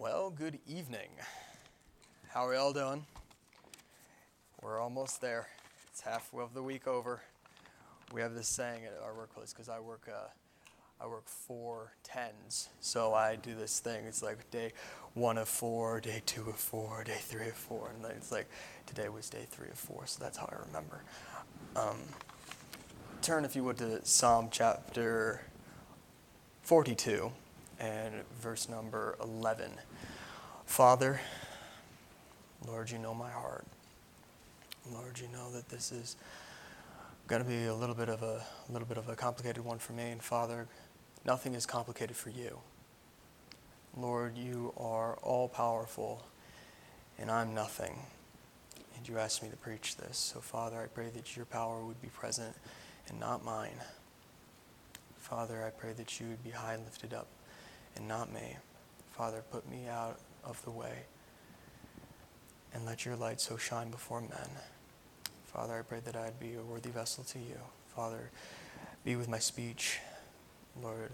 Well, good evening. How are we all doing? We're almost there. It's half of the week over. We have this saying at our workplace because I work, uh, I work four tens. So I do this thing. It's like day one of four, day two of four, day three of four, and then it's like today was day three of four. So that's how I remember. Um, turn, if you would, to Psalm chapter 42 and verse number 11. Father, Lord, you know my heart. Lord, you know that this is going to be a little bit of a, a little bit of a complicated one for me. And Father, nothing is complicated for you. Lord, you are all powerful, and I'm nothing. And you asked me to preach this. So, Father, I pray that your power would be present and not mine. Father, I pray that you would be high and lifted up and not me. Father, put me out of the way and let your light so shine before men. Father, I pray that I'd be a worthy vessel to you. Father, be with my speech. Lord,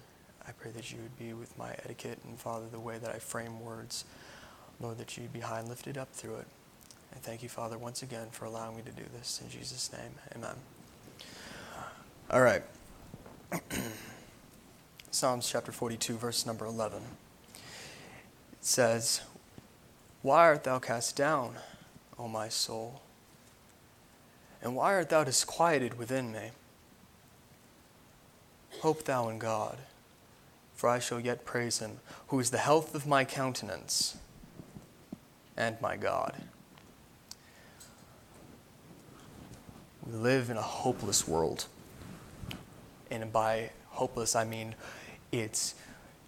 I pray that you would be with my etiquette and, Father, the way that I frame words. Lord, that you'd be high and lifted up through it. And thank you, Father, once again for allowing me to do this. In Jesus' name, amen. All right. Psalms chapter 42, verse number 11. It says, Why art thou cast down, O my soul? And why art thou disquieted within me? Hope thou in God, for I shall yet praise him, who is the health of my countenance and my God. We live in a hopeless world. And by hopeless, I mean it's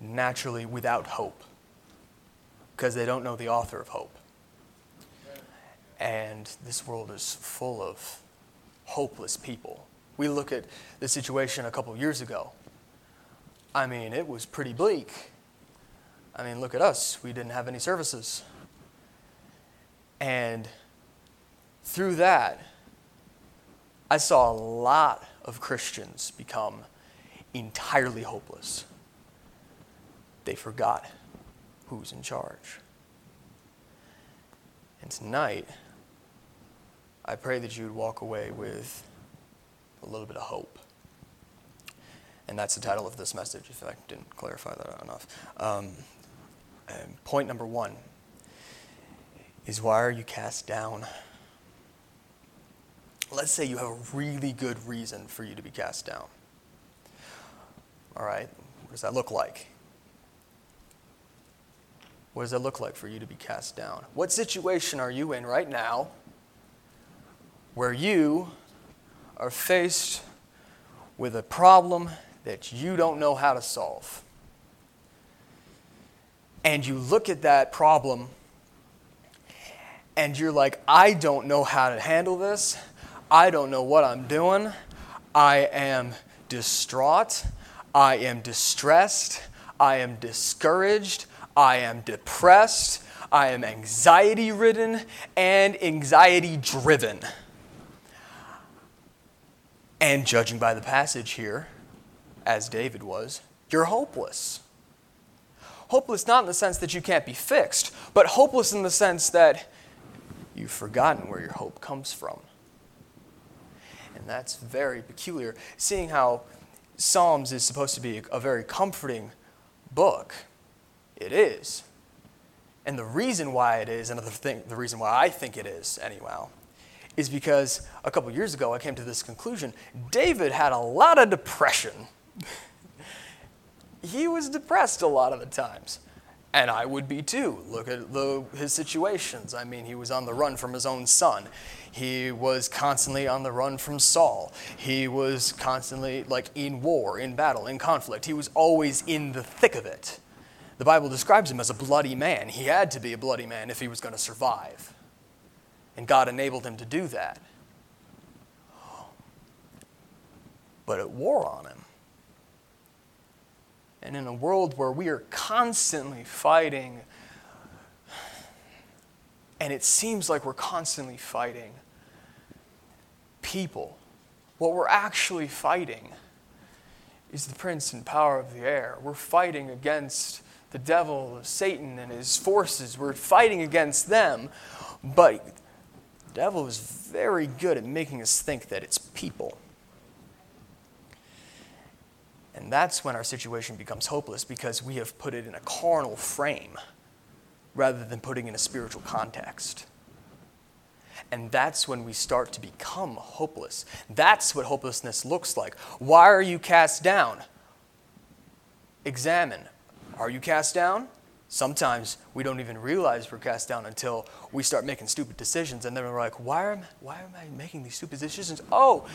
naturally without hope because they don't know the author of hope. And this world is full of hopeless people. We look at the situation a couple years ago. I mean, it was pretty bleak. I mean, look at us. We didn't have any services. And through that, I saw a lot of Christians become entirely hopeless. They forgot who's in charge. And tonight, I pray that you would walk away with a little bit of hope. And that's the title of this message, if I didn't clarify that enough. Um, point number one is why are you cast down? Let's say you have a really good reason for you to be cast down. All right, what does that look like? What does that look like for you to be cast down? What situation are you in right now where you are faced with a problem that you don't know how to solve? And you look at that problem and you're like, I don't know how to handle this. I don't know what I'm doing. I am distraught. I am distressed. I am discouraged. I am depressed. I am anxiety ridden and anxiety driven. And judging by the passage here, as David was, you're hopeless. Hopeless not in the sense that you can't be fixed, but hopeless in the sense that you've forgotten where your hope comes from. And that's very peculiar, seeing how Psalms is supposed to be a very comforting book. It is. And the reason why it is, another thing, the reason why I think it is, anyhow, is because a couple years ago I came to this conclusion. David had a lot of depression. he was depressed a lot of the times. And I would be too. Look at the, his situations. I mean, he was on the run from his own son. He was constantly on the run from Saul. He was constantly like in war, in battle, in conflict. He was always in the thick of it. The Bible describes him as a bloody man. He had to be a bloody man if he was going to survive. And God enabled him to do that. But it wore on him. And in a world where we are constantly fighting, and it seems like we're constantly fighting people. What we're actually fighting is the prince and power of the air. We're fighting against the devil, Satan, and his forces. We're fighting against them. But the devil is very good at making us think that it's people. And that's when our situation becomes hopeless because we have put it in a carnal frame rather than putting in a spiritual context. And that's when we start to become hopeless. That's what hopelessness looks like. Why are you cast down? Examine. Are you cast down? Sometimes we don't even realize we're cast down until we start making stupid decisions. And then we're like, why am, why am I making these stupid decisions? Oh,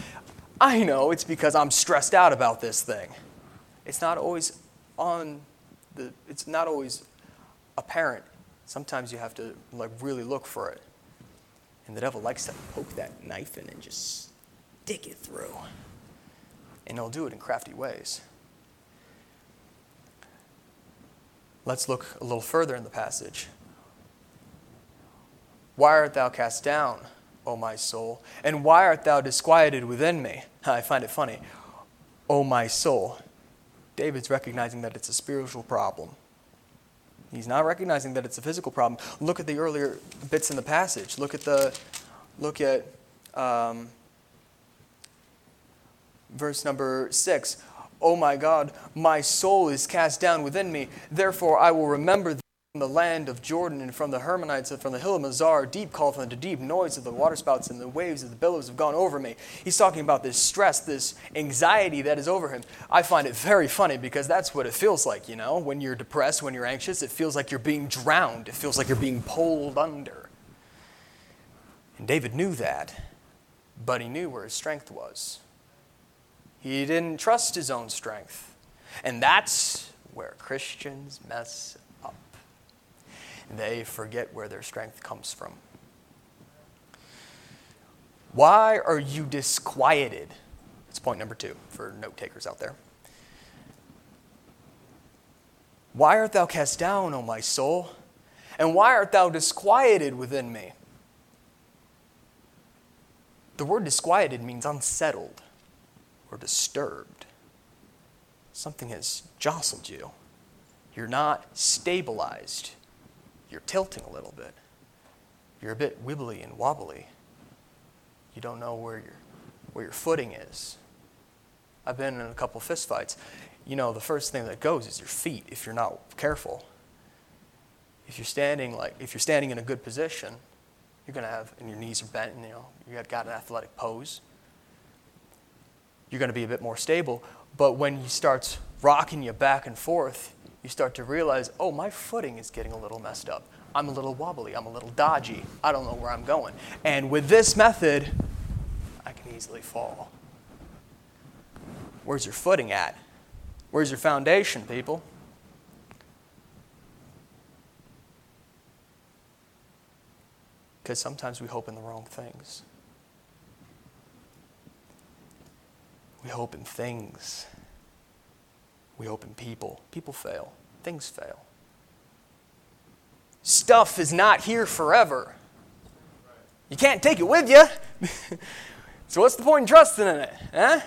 I know. It's because I'm stressed out about this thing. It's not always on the, it's not always apparent. Sometimes you have to like really look for it. And the devil likes to poke that knife in and just stick it through. And he'll do it in crafty ways. Let's look a little further in the passage. Why art thou cast down, O my soul? And why art thou disquieted within me? I find it funny. O my soul. David's recognizing that it's a spiritual problem. He's not recognizing that it's a physical problem. Look at the earlier bits in the passage. Look at the, look at um, verse number six. Oh my God, my soul is cast down within me. Therefore, I will remember from the land of Jordan and from the Hermonites and from the hill of Mizar, deep calleth unto deep, noise of the waterspouts and the waves of the billows have gone over me. He's talking about this stress, this anxiety that is over him. I find it very funny because that's what it feels like, you know? When you're depressed, when you're anxious, it feels like you're being drowned, it feels like you're being pulled under. And David knew that, but he knew where his strength was. He didn't trust his own strength. And that's where Christians mess up. they forget where their strength comes from. Why are you disquieted? That's point number two for note takers out there. Why art thou cast down, O my soul? And why art thou disquieted within me? The word disquieted means unsettled or disturbed. Something has jostled you. You're not stabilized you're tilting a little bit. You're a bit wibbly and wobbly. You don't know where your, where your footing is. I've been in a couple fistfights. You know, the first thing that goes is your feet if you're not careful. If you're standing like if you're standing in a good position, you're gonna have and your knees are bent and you know you've got an athletic pose. You're gonna be a bit more stable. But when he starts rocking you back and forth, you start to realize, oh, my footing is getting a little messed up. I'm a little wobbly. I'm a little dodgy. I don't know where I'm going. And with this method, I can easily fall. Where's your footing at? Where's your foundation, people? Because sometimes we hope in the wrong things. We hope in things we hope in people. People fail, things fail. Stuff is not here forever. You can't take it with you. so, what's the point in trusting in it? Huh?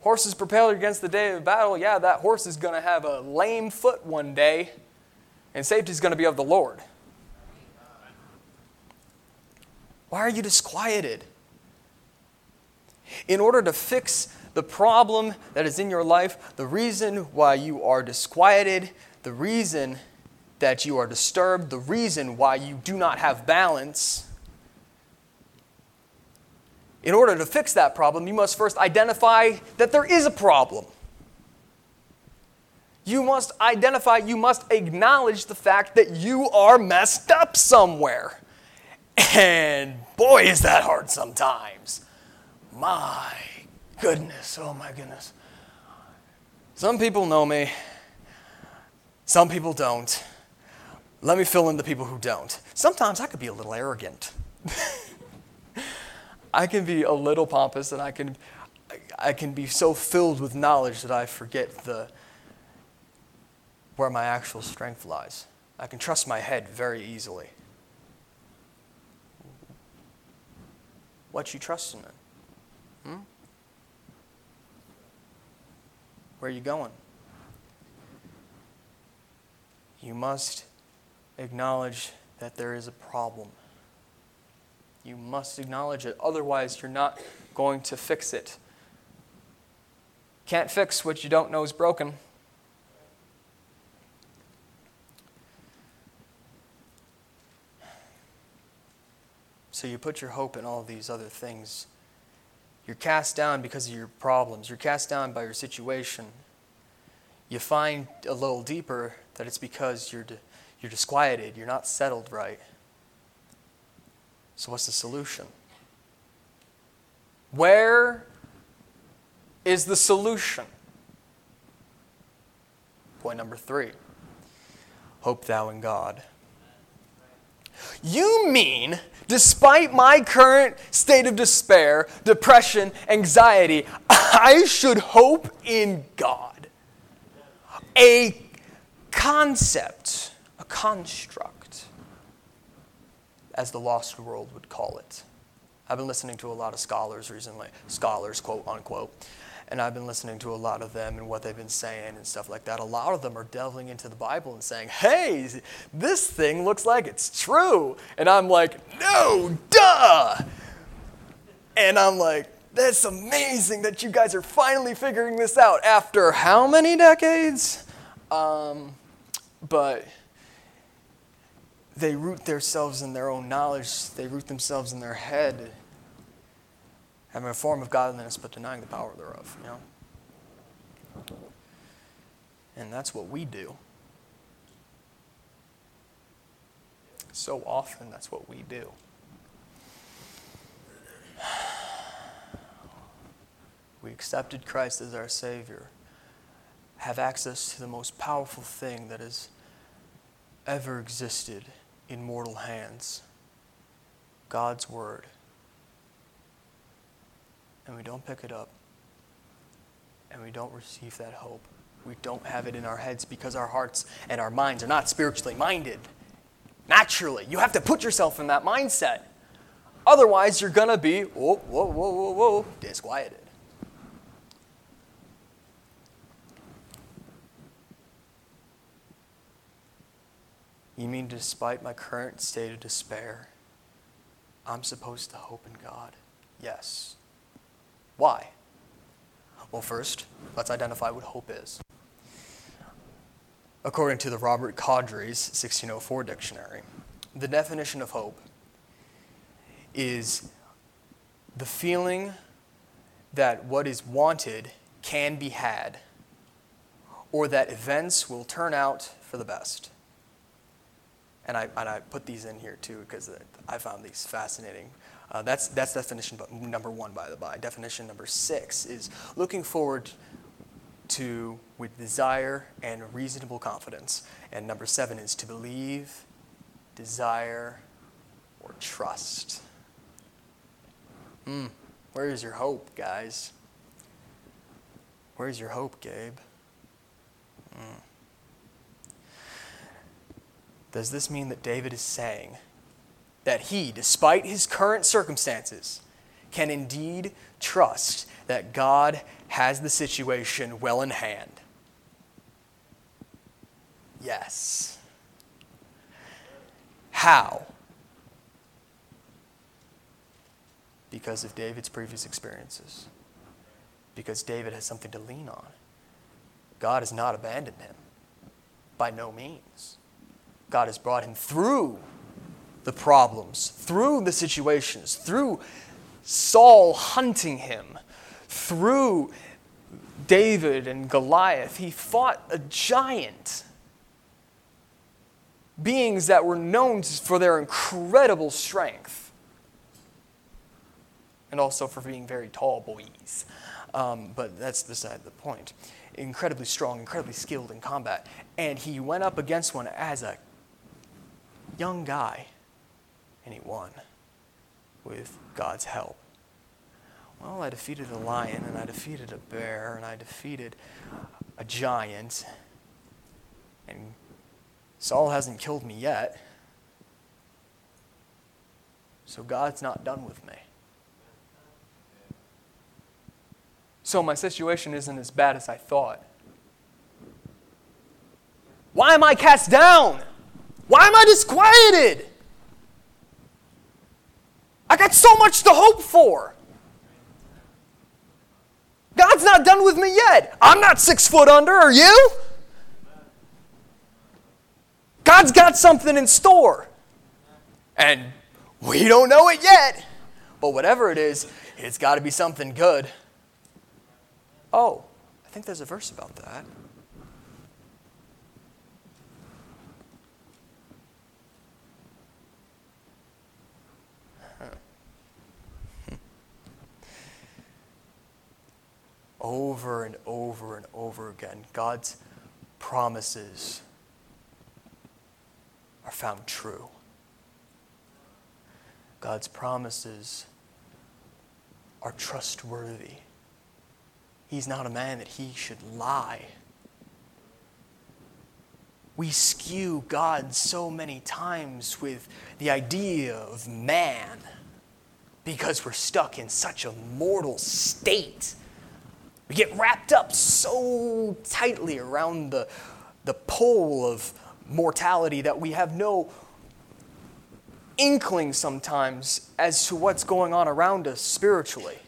Horses propelled against the day of battle. Yeah, that horse is going to have a lame foot one day, and safety is going to be of the Lord. Why are you disquieted? In order to fix the problem that is in your life, the reason why you are disquieted, the reason that you are disturbed, the reason why you do not have balance. In order to fix that problem, you must first identify that there is a problem. You must identify, you must acknowledge the fact that you are messed up somewhere. And boy, is that hard sometimes. My goodness, oh my goodness. Some people know me, some people don't. Let me fill in the people who don't. Sometimes I could be a little arrogant. I can be a little pompous and I can, I can be so filled with knowledge that I forget the, where my actual strength lies. I can trust my head very easily. What you trust in? Hmm? Where are you going? You must acknowledge that there is a problem. You must acknowledge it, otherwise, you're not going to fix it. Can't fix what you don't know is broken. So you put your hope in all these other things. You're cast down because of your problems. You're cast down by your situation. You find a little deeper that it's because you're, you're disquieted, you're not settled right. So, what's the solution? Where is the solution? Point number three hope thou in God. You mean, despite my current state of despair, depression, anxiety, I should hope in God? A concept, a construct, as the lost world would call it. I've been listening to a lot of scholars recently, scholars, quote unquote, and I've been listening to a lot of them and what they've been saying and stuff like that. A lot of them are delving into the Bible and saying, hey, this thing looks like it's true. And I'm like, no, duh. And I'm like, that's amazing that you guys are finally figuring this out after how many decades? Um, but they root themselves in their own knowledge, they root themselves in their head having a form of godliness but denying the power thereof, you know? And that's what we do. So often, that's what we do. We accepted Christ as our Savior, have access to the most powerful thing that has ever existed in mortal hands God's Word and we don't pick it up and we don't receive that hope. We don't have it in our heads because our hearts and our minds are not spiritually minded. Naturally, you have to put yourself in that mindset. Otherwise, you're going to be, whoa, whoa, whoa, whoa, whoa, disquieted. You mean, despite my current state of despair, I'm supposed to hope in God? Yes. Why? Well, first, let's identify what hope is. According to the Robert Cawdrey's 1604 dictionary, the definition of hope is the feeling that what is wanted can be had, or that events will turn out for the best. And I, and I put these in here too because I found these fascinating. Uh, that's, that's definition number one, by the by. Definition number six is looking forward to with desire and reasonable confidence. And number seven is to believe, desire, or trust. Hmm, where is your hope, guys? Where's your hope, Gabe? Mm. Does this mean that David is saying that he, despite his current circumstances, can indeed trust that God has the situation well in hand? Yes. How? Because of David's previous experiences. Because David has something to lean on. God has not abandoned him. By no means. God has brought him through the problems, through the situations, through Saul hunting him, through David and Goliath. He fought a giant. Beings that were known for their incredible strength and also for being very tall boys. Um, but that's beside the point. Incredibly strong, incredibly skilled in combat. And he went up against one as a young guy, won with God's help. Well, I defeated a lion, and I defeated a bear, and I defeated a giant, and Saul hasn't killed me yet. So God's not done with me. So my situation isn't as bad as I thought. Why am I cast down? Why am I disquieted? I got so much to hope for. God's not done with me yet. I'm not six foot under, are you? God's got something in store. And we don't know it yet. But whatever it is, it's got to be something good. Oh, I think there's a verse about that. Over and over and over again, God's promises are found true. God's promises are trustworthy. He's not a man that he should lie. We skew God so many times with the idea of man because we're stuck in such a mortal state. We get wrapped up so tightly around the, the pole of mortality that we have no inkling sometimes as to what's going on around us spiritually.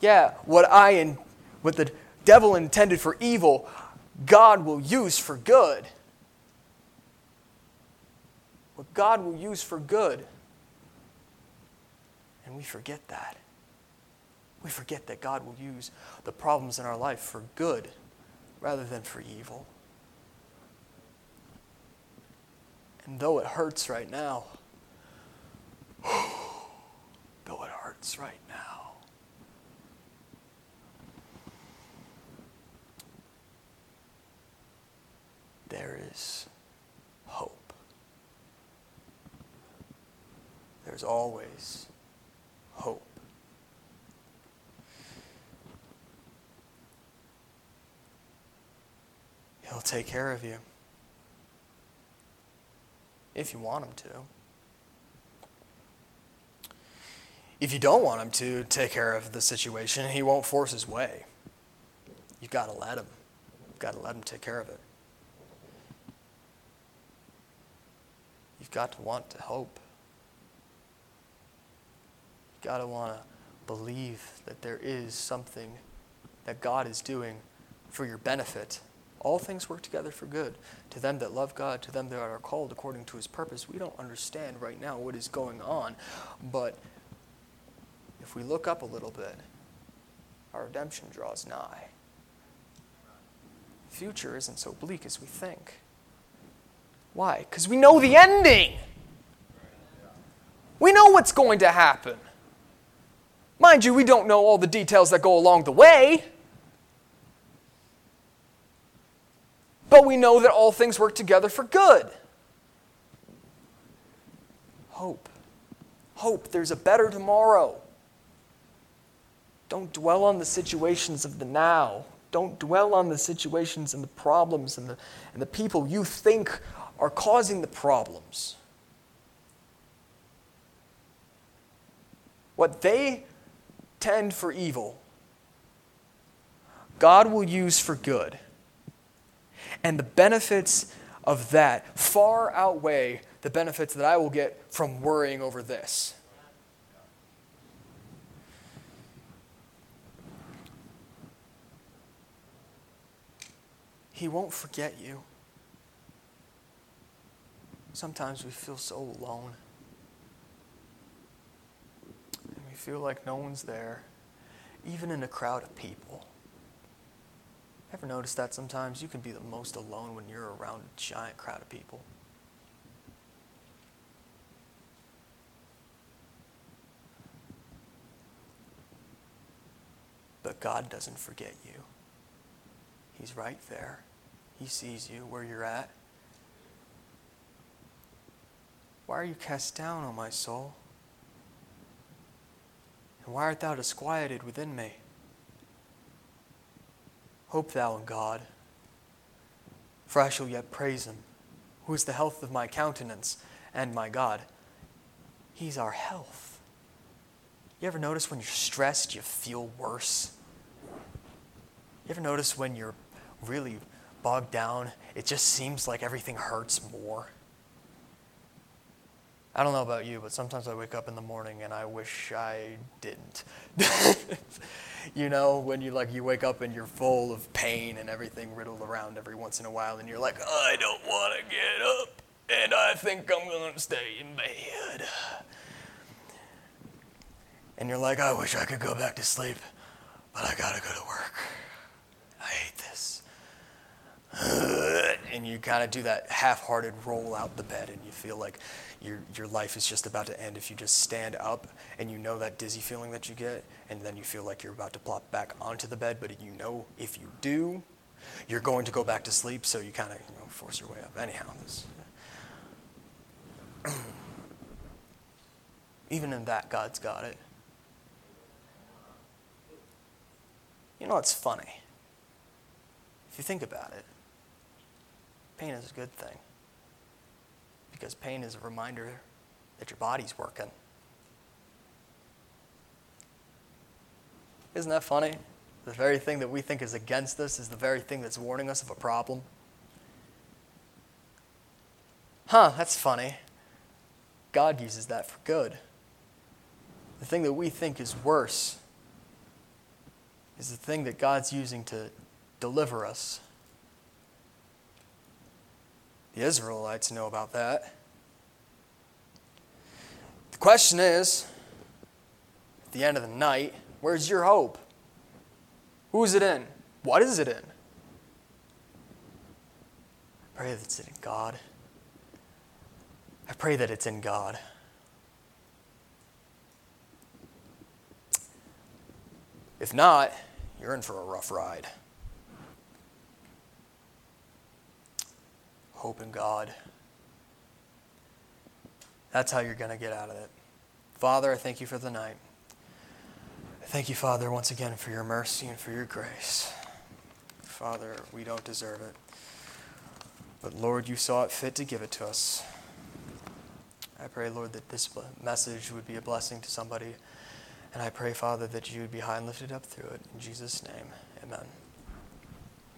Yeah, what I and what the devil intended for evil, God will use for good. What God will use for good. And we forget that. We forget that God will use the problems in our life for good rather than for evil. And though it hurts right now, though it hurts right now, there is hope. There's always hope. He'll take care of you if you want Him to. If you don't want Him to take care of the situation, He won't force His way. You've got to let Him. You've got to let Him take care of it. You've got to want to hope. You've got to want to believe that there is something that God is doing for your benefit all things work together for good to them that love God, to them that are called according to his purpose. We don't understand right now what is going on, but if we look up a little bit, our redemption draws nigh. The future isn't so bleak as we think. Why? Because we know the ending. We know what's going to happen. Mind you, we don't know all the details that go along the way. But we know that all things work together for good. Hope. Hope. There's a better tomorrow. Don't dwell on the situations of the now. Don't dwell on the situations and the problems and the, and the people you think are causing the problems. What they tend for evil, God will use for good. And the benefits of that far outweigh the benefits that I will get from worrying over this. He won't forget you. Sometimes we feel so alone. And we feel like no one's there, even in a crowd of people. Ever notice that sometimes you can be the most alone when you're around a giant crowd of people? But God doesn't forget you. He's right there. He sees you where you're at. Why are you cast down, O my soul? And why art thou disquieted within me? Hope thou in God, for I shall yet praise him, who is the health of my countenance and my God. He's our health. You ever notice when you're stressed, you feel worse? You ever notice when you're really bogged down, it just seems like everything hurts more. I don't know about you, but sometimes I wake up in the morning and I wish I didn't. you know, when you like you wake up and you're full of pain and everything riddled around every once in a while and you're like, I don't want to get up and I think I'm going to stay in bed. And you're like, I wish I could go back to sleep, but I got to go to work. I hate this. And you kind of do that half hearted roll out the bed and you feel like your, your life is just about to end if you just stand up and you know that dizzy feeling that you get, and then you feel like you're about to plop back onto the bed, but you know if you do, you're going to go back to sleep, so you kind of you know, force your way up. Anyhow, this, even in that, God's got it. You know, it's funny. If you think about it, pain is a good thing because pain is a reminder that your body's working. Isn't that funny? The very thing that we think is against us is the very thing that's warning us of a problem. Huh, that's funny. God uses that for good. The thing that we think is worse is the thing that God's using to deliver us. The Israelites know about that. The question is at the end of the night, where's your hope? Who is it in? What is it in? I pray that it's in God. I pray that it's in God. If not, you're in for a rough ride. Hope in God. That's how you're going to get out of it. Father, I thank you for the night. Thank you, Father, once again for your mercy and for your grace. Father, we don't deserve it. But Lord, you saw it fit to give it to us. I pray, Lord, that this message would be a blessing to somebody. And I pray, Father, that you would be high and lifted up through it. In Jesus' name, amen.